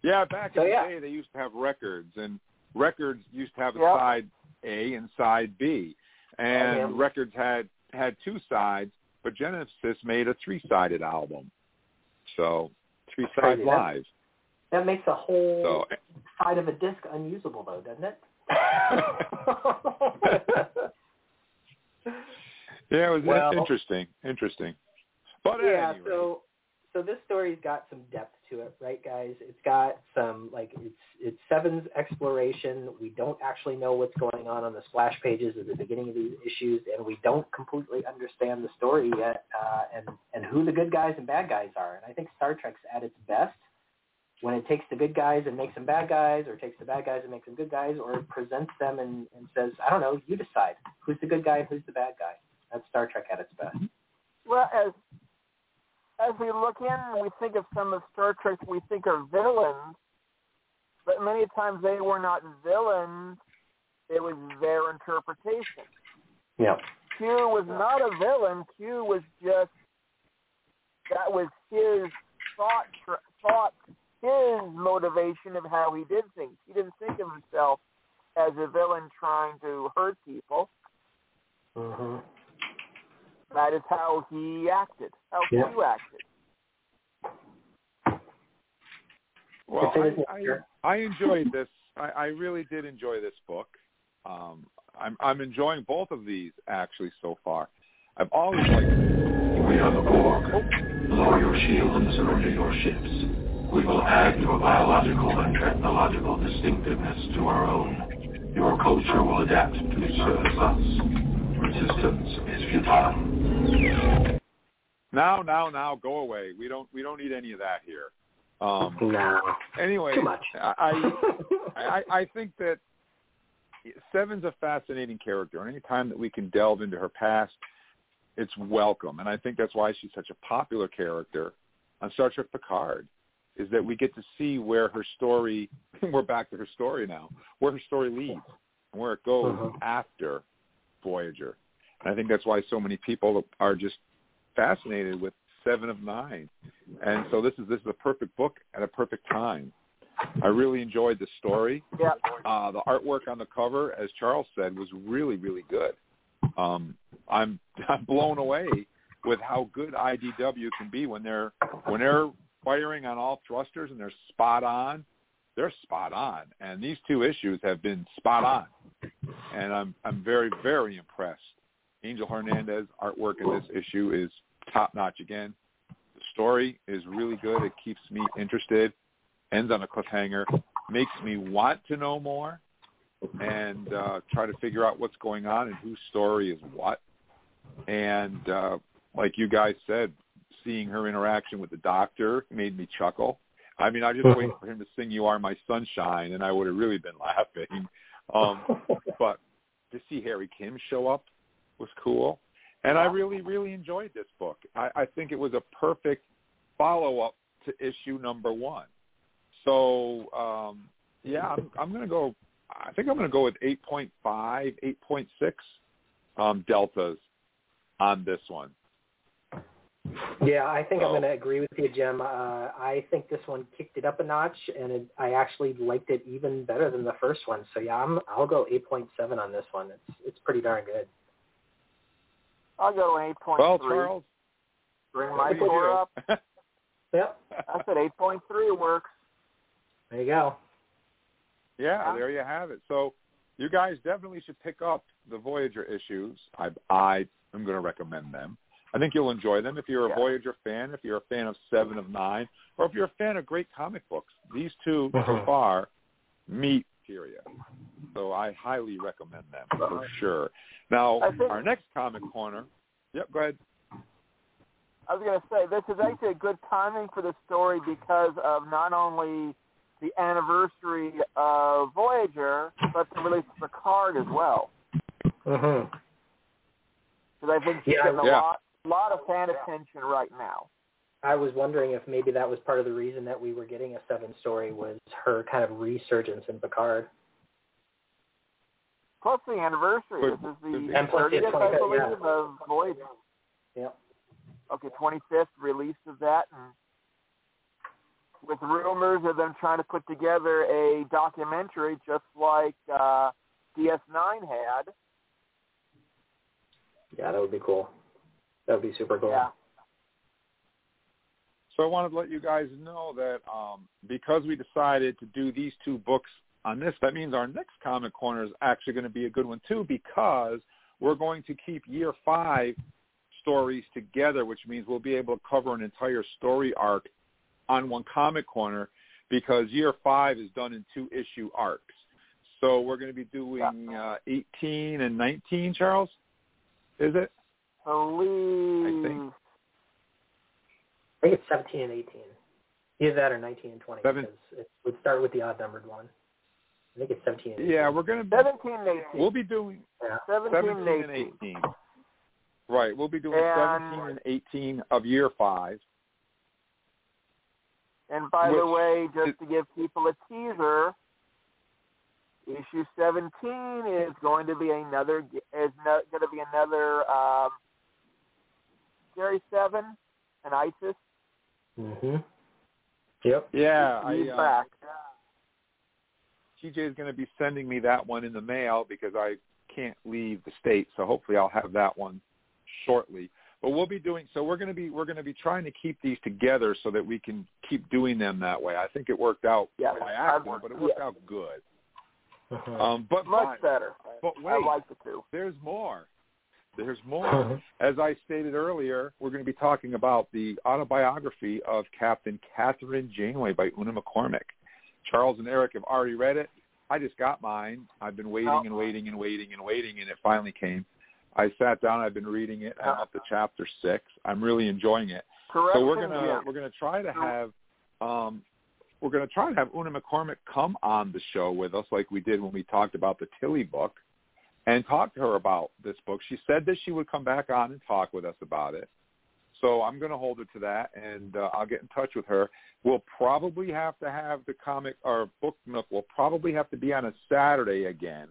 yeah, back So, in the yeah. day, they used to have records, and records used to have a Yep. side A and side B, and records had had two sides, but Genesis made a three-sided album, so three sides crazy. That's- live. that makes a whole So side of a disc unusable, though, doesn't it? yeah, it was Well- interesting, interesting. But yeah, anyway, so so this story's got some depth to it, right, guys? It's got some like it's it's Seven's exploration. We don't actually know what's going on on the splash pages at the beginning of these issues, and we don't completely understand the story yet, uh, and and who the good guys and bad guys are. And I think Star Trek's at its best when it takes the good guys and makes them bad guys, or takes the bad guys and makes them good guys, or presents them and, and says, I don't know, you decide who's the good guy and who's the bad guy. That's Star Trek at its best. well, as as we look in we think of some of Star Trek we think are villains, but many times they were not villains. It was their interpretation. Yeah. Q was not a villain. Q was just that was his thought thought his motivation of how he did things. He didn't think of himself as a villain trying to hurt people. hmm That is how he acted. How Yeah. Q acted. Well, It's in his I, I. I enjoyed this. I, I really did enjoy this book. Um, I'm, I'm enjoying both of these actually so far. I've always liked. We are the Borg. Lower your shield and surrender your ships. We will add your biological and technological distinctiveness to our own. Your culture will adapt to service us. Resistance is futile. Now, now, now, go away. We don't, we don't need any of that here. Um, No. anyway, Too much. I, I, I, I think that Seven's a fascinating character, and any time that we can delve into her past, it's welcome. And I think that's why she's such a popular character on Star Trek Picard, is that we get to see where her story, we're back to her story now, where her story leads and where it goes Mhm. after Voyager. And I think that's why so many people are just fascinated with Seven of Nine. And so this is this is a perfect book at a perfect time. I really enjoyed the story. Yeah. Uh, the artwork on the cover, as Charles said, was really, really good. Um, I'm I'm blown away with how good IDW can be when they're when they're firing on all thrusters and they're spot on. They're spot on, and these two issues have been spot on, and I'm I'm very very impressed. Angel Hernandez artwork in this issue is top notch again. The story is really good. It keeps me interested. Ends on a cliffhanger. Makes me want to know more and uh, try to figure out what's going on and whose story is what. And uh, like you guys said, seeing her interaction with the doctor made me chuckle. I mean, I just waited for him to sing "You Are My Sunshine," and I would have really been laughing. Um, but to see Harry Kim show up was cool, and I really, really enjoyed this book. I, I think it was a perfect follow-up to issue number one. So um, yeah, I'm, I'm going to go. I think I'm going to go with 8.5, 8.6 um, deltas on this one. Yeah, I think I'm going to agree with you, Jim. Uh, I think this one kicked it up a notch, and it, I actually liked it even better than the first one. So yeah, I'm, I'll go 8.7 on this one. It's it's pretty darn good. I'll go an eight Well. Charles, Bring my look score up. Yep, I said eight point three works. there you go. Yeah, there you have it. So you guys definitely should pick up the Voyager issues. I I am going to recommend them. I think you'll enjoy them if you're a Yeah. Voyager fan, if you're a fan of Seven of Nine, or if you're a fan of great comic books. These 2 so Mhm. far meet criteria. So I highly recommend them for sure. Now, think- our next comic corner. Yep, go ahead. I was going to say this is actually a good timing for the story because of not only the anniversary of Voyager, but the release of Picard as well. Because I think she's Yeah, getting a yeah. lot, lot of fan attention right now. I was wondering if maybe that was part of the reason that we were getting a seven story was her kind of resurgence in Picard. Plus the anniversary. This is the And plus 30th, I 25th, believe, yeah. of Voyager. Yep. Okay, 25th release of that, and with rumors of them trying to put together a documentary just like uh, DS9 had. Yeah, that would be cool. That would be super cool. Yeah. So I wanted to let you guys know that um, because we decided to do these two books on this, that means our next comic corner is actually going to be a good one too because we're going to keep year five stories together, which means we'll be able to cover an entire story arc on one comic corner because year five is done in two issue arcs. So we're going to be doing uh, 18 and 19, Charles? Is it? Believe. think. I think it's 17 and 18. Either that or 19 and 20 Seven- because it would start with the odd numbered one. I think it's 17 and 18. Yeah, we're going to be. 17 and 18. We'll be doing Yeah. 17, 17 and and 18. 18. Right. We'll be doing And- 17 and 18 of year five. And by the way, just to give people a teaser, issue 17 is going to be another is no, going to be another um, Gary Seven and ISIS. hmm Yep. Yeah. He's I, uh, back. TJ is going to be sending me that one in the mail because I can't leave the state. So hopefully I'll have that one shortly. But we'll be doing so. We're going to be we're going to be trying to keep these together so that we can keep doing them that way. I think it worked out Yeah, by I've- accident, but it worked yeah. out good. Mhm. Um, but Much but, better. but I wait, like the two. there's more. There's more. As I stated earlier, we're going to be talking about the autobiography of Captain Kathryn Janeway by Una McCormack. Charles and Eric have already read it. I just got mine. I've been waiting Oh. and waiting and waiting and waiting, and it finally came. I sat down. I've been reading it. I'm up to chapter six. I'm really enjoying it. Correction. So we're gonna yeah. we're gonna try to have um, we're gonna try to have Una McCormack come on the show with us, like we did when we talked about the Tilly book, and talk to her about this book. She said that she would come back on and talk with us about it. So I'm going to hold her to that, and uh, I'll get in touch with her. We'll probably have to have the comic or book nook. will probably have to be on a Saturday again,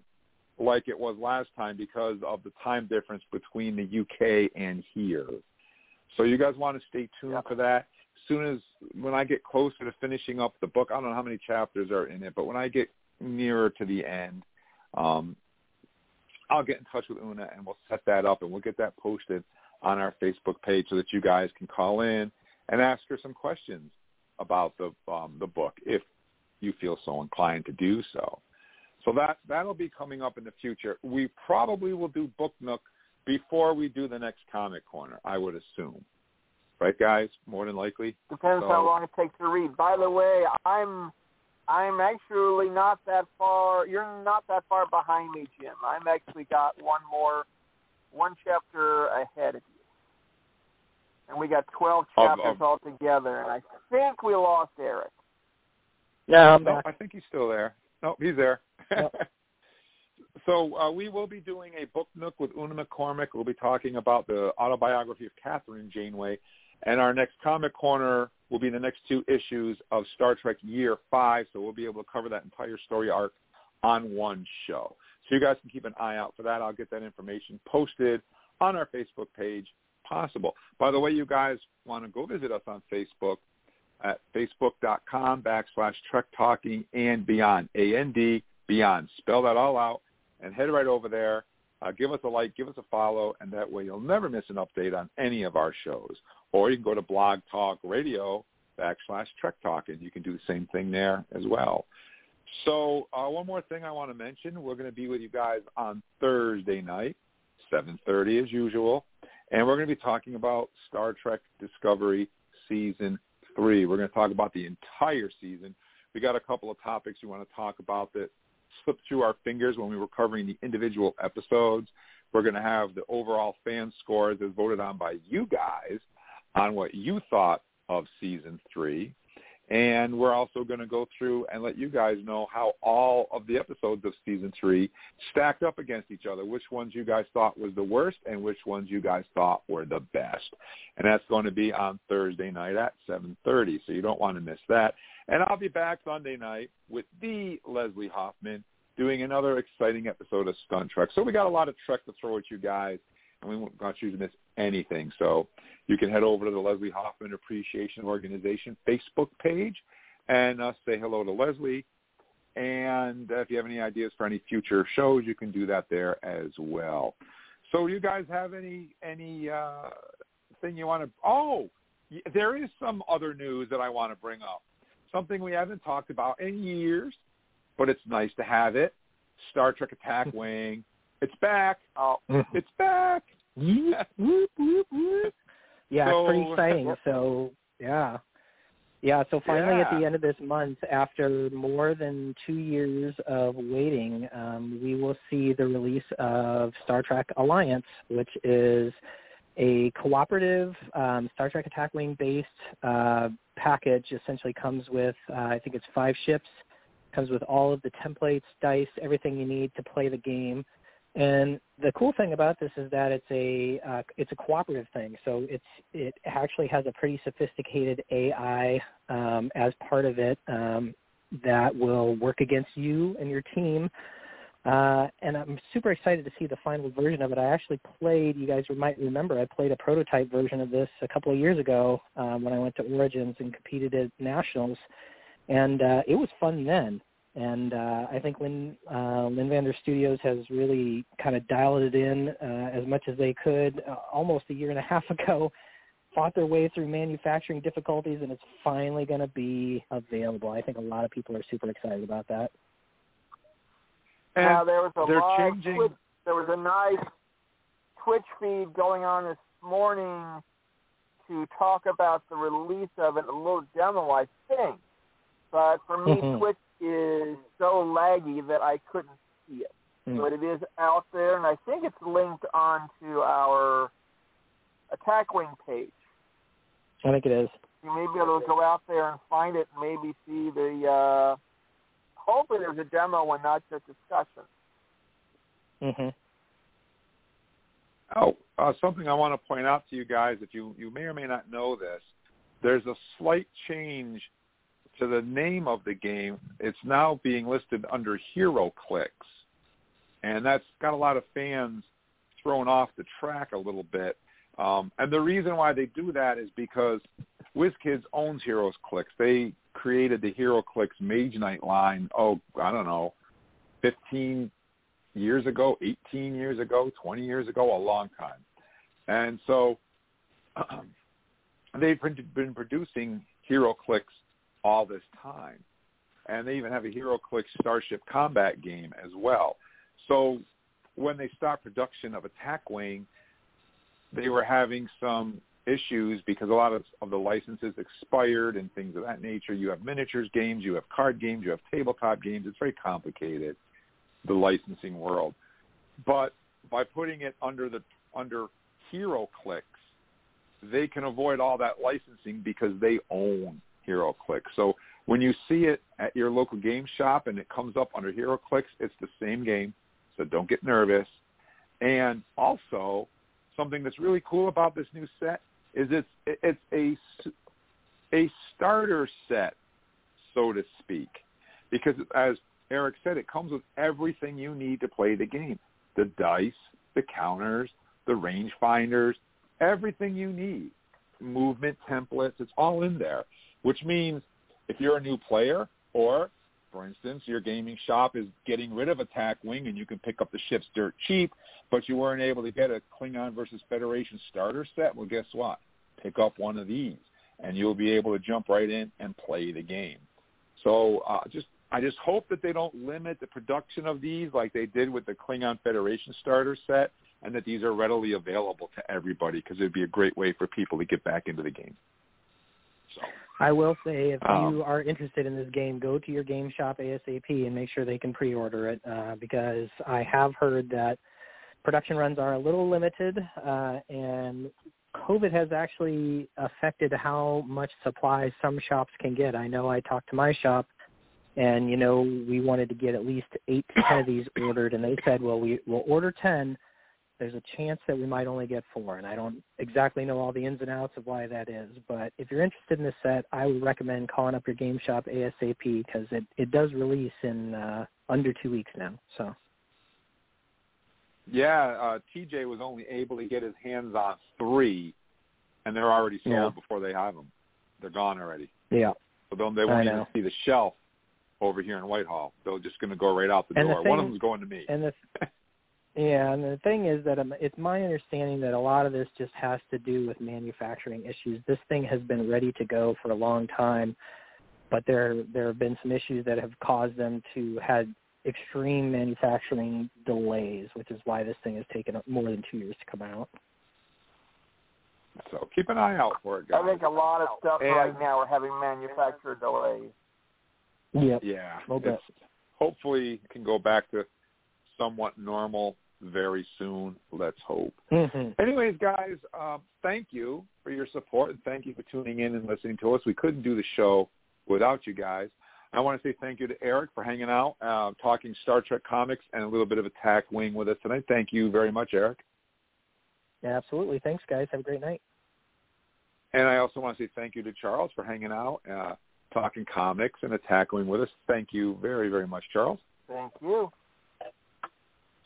like it was last time, because of the time difference between the UK and here. So you guys want to stay tuned for that. As soon as when I get closer to finishing up the book, I don't know how many chapters are in it, but when I get nearer to the end, um, I'll get in touch with Una and we'll set that up and we'll get that posted on our Facebook page so that you guys can call in and ask her some questions about the um, the book if you feel so inclined to do so. So that that'll be coming up in the future. We probably will do Book Nook before we do the next comic corner, I would assume. Right, guys? More than likely. Depends So- how long it takes to read. By the way, I'm I'm actually not that far. You're not that far behind me, Jim. I'm actually got one more, one chapter ahead of you, and we got twelve Of- chapters of- altogether. And I think we lost Eric. Yeah, I'm No, back. I think he's still there. No, he's there. Yep. so uh, we will be doing a book nook with Una McCormack. We'll be talking about the autobiography of Kathryn Janeway. And our next comic corner will be in the next two issues of Star Trek Year 5. So we'll be able to cover that entire story arc on one show. So you guys can keep an eye out for that. I'll get that information posted on our Facebook page, possible. By the way, you guys want to go visit us on Facebook at facebook.com backslash Trek Talking and Beyond, A-N-D, Beyond. Spell that all out and head right over there. Uh, give us a like, give us a follow, and that way you'll never miss an update on any of our shows. Or you can go to Blog Talk Radio backslash Trek Talk, and you can do the same thing there as well. So uh, one more thing I want to mention. We're going to be with you guys on Thursday night, 7.30 as usual, and we're going to be talking about Star Trek Discovery Season 3. We're going to talk about the entire season. We got a couple of topics we want to talk about that slipped through our fingers when we were covering the individual episodes. We're going to have the overall fan scores as voted on by you guys on what you thought of season three. And we're also going to go through and let you guys know how all of the episodes of season three stacked up against each other, which ones you guys thought was the worst and which ones you guys thought were the best. And that's going to be on Thursday night at 7.30, so you don't want to miss that. And I'll be back Sunday night with the Leslie Hoffman doing another exciting episode of Stunt Trek. So we got a lot of Trek to throw at you guys, and we won't want you to miss anything. So you can head over to the Leslie Hoffman Appreciation Organization Facebook page and uh, say hello to Leslie. And if you have any ideas for any future shows, you can do that there as well. So you guys have any any uh, thing you want to? Oh, there is some other news that I want to bring up. Something we haven't talked about in years, but it's nice to have it. Star Trek Attack Wing. It's back. Oh, it's back. Yeah, So- it's pretty exciting. So yeah, yeah. So finally, at the end of this month, after more than two years of waiting, um, we will see the release of Star Trek Alliance, which is a cooperative um, Star Trek Attack Wing based uh, package. Essentially, comes with uh, I think it's five ships. Comes with all of the templates, dice, everything you need to play the game. And the cool thing about this is that it's a uh, it's a cooperative thing. So it's it actually has a pretty sophisticated AI um, as part of it um, that will work against you and your team. Uh, and I'm super excited to see the final version of it. I actually played. You guys might remember I played a prototype version of this a couple of years ago um, when I went to Origins and competed at nationals, and uh, it was fun then. And uh, I think Lynn, uh, Lynn Vander Studios has really kind of dialed it in uh, as much as they could uh, almost a year and a half ago, fought their way through manufacturing difficulties, and it's finally going to be available. I think a lot of people are super excited about that. And Now there was a they're live changing- Twitch, there was a nice Twitch feed going on this morning to talk about the release of it, a little demo, I think. But for me, Mhm. Twitch is so laggy that I couldn't see it. Mm. But it is out there, and I think it's linked onto our Attack Wing page. I think it is. You may be able to go out there and find it and maybe see the, uh, hopefully there's a demo and not just discussion. hmm Oh, uh, something I want to point out to you guys, if you, you may or may not know this, there's a slight change to the name of the game. It's now being listed under Hero Clicks, and that's got a lot of fans thrown off the track a little bit. Um, and the reason why they do that is because WizKids owns Heroes Clicks. They created the HeroClix Mage Knight line, oh, I don't know, 15 years ago, 18 years ago, 20 years ago, a long time. And so they've been producing HeroClix all this time. And they even have a HeroClix Starship Combat game as well. So when they stopped production of Attack Wing, they were having some issues because a lot of, of the licenses expired and things of that nature. You have miniatures games, you have card games, you have tabletop games. It's very complicated, the licensing world. But by putting it under the under Hero Clicks, they can avoid all that licensing because they own Hero Clicks. So when you see it at your local game shop and it comes up under HeroClix, it's the same game. So don't get nervous. And also, something that's really cool about this new set is it's it's a a starter set, so to speak, because as Eric said, it comes with everything you need to play the game: the dice, the counters, the range finders, everything you need, movement templates. It's all in there, which means if you're a new player or for instance, your gaming shop is getting rid of Attack Wing and you can pick up the ships dirt cheap, but you weren't able to get a Klingon versus Federation starter set. Well, guess what? Pick up one of these and you'll be able to jump right in and play the game. So uh, just I just hope that they don't limit the production of these like they did with the Klingon Federation starter set and that these are readily available to everybody because it would be a great way for people to get back into the game. So I will say, if Um, you are interested in this game, go to your game shop ASAP and make sure they can pre-order it uh, because I have heard that production runs are a little limited, uh, and COVID has actually affected how much supply some shops can get. I know I talked to my shop, and you know we wanted to get at least eight to ten of these ordered, and they said, well, we will order ten. There's a chance that we might only get four, and I don't exactly know all the ins and outs of why that is. But if you're interested in this set, I would recommend calling up your game shop ASAP because it it does release in uh, under two weeks now. So. Yeah, uh, TJ was only able to get his hands on three, and they're already sold Yeah. before they have them. They're gone already. Yeah. So they I won't even know. see the shelf over here in Whitehall. They're just going to go right out the And the door. One of them's going to me. And the yeah, and the thing is that um, it's my understanding that a lot of this just has to do with manufacturing issues. This thing has been ready to go for a long time, but there there have been some issues that have caused them to had extreme manufacturing delays, which is why this thing has taken more than two years to come out. So keep an eye out for it, guys. I think a lot of stuff And- right now are having manufacturer delays. Yep. Yeah. Little bit. It's, hopefully it can go back to somewhat normal very soon. Let's hope. hmm Anyways, guys, um, thank you for your support and thank you for tuning in and listening to us. We couldn't do the show without you guys. I want to say thank you to Eric for hanging out, uh, talking Star Trek comics and a little bit of Attack Wing with us tonight. Thank you very much, Eric. Yeah, absolutely. Thanks, guys. Have a great night. And I also want to say thank you to Charles for hanging out, uh, talking comics and Attack Wing with us. Thank you very, very much, Charles. Thank you.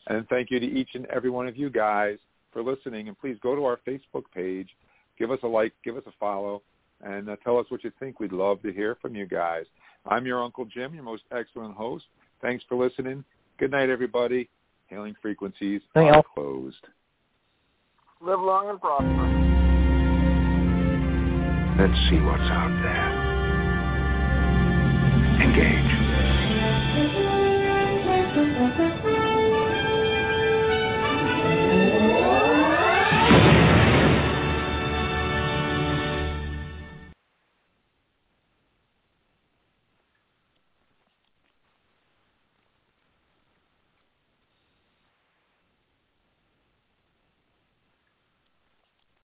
And thank you to each and every one of you guys for listening. And please go to our Facebook page, give us a like, give us a follow, and uh, tell us what you think. We'd love to hear from you guys. I'm your Uncle Jim, your most excellent host. Thanks for listening. Good night, everybody. Hailing frequencies Thank are closed. Live long and prosper. Let's see what's out there. Engage.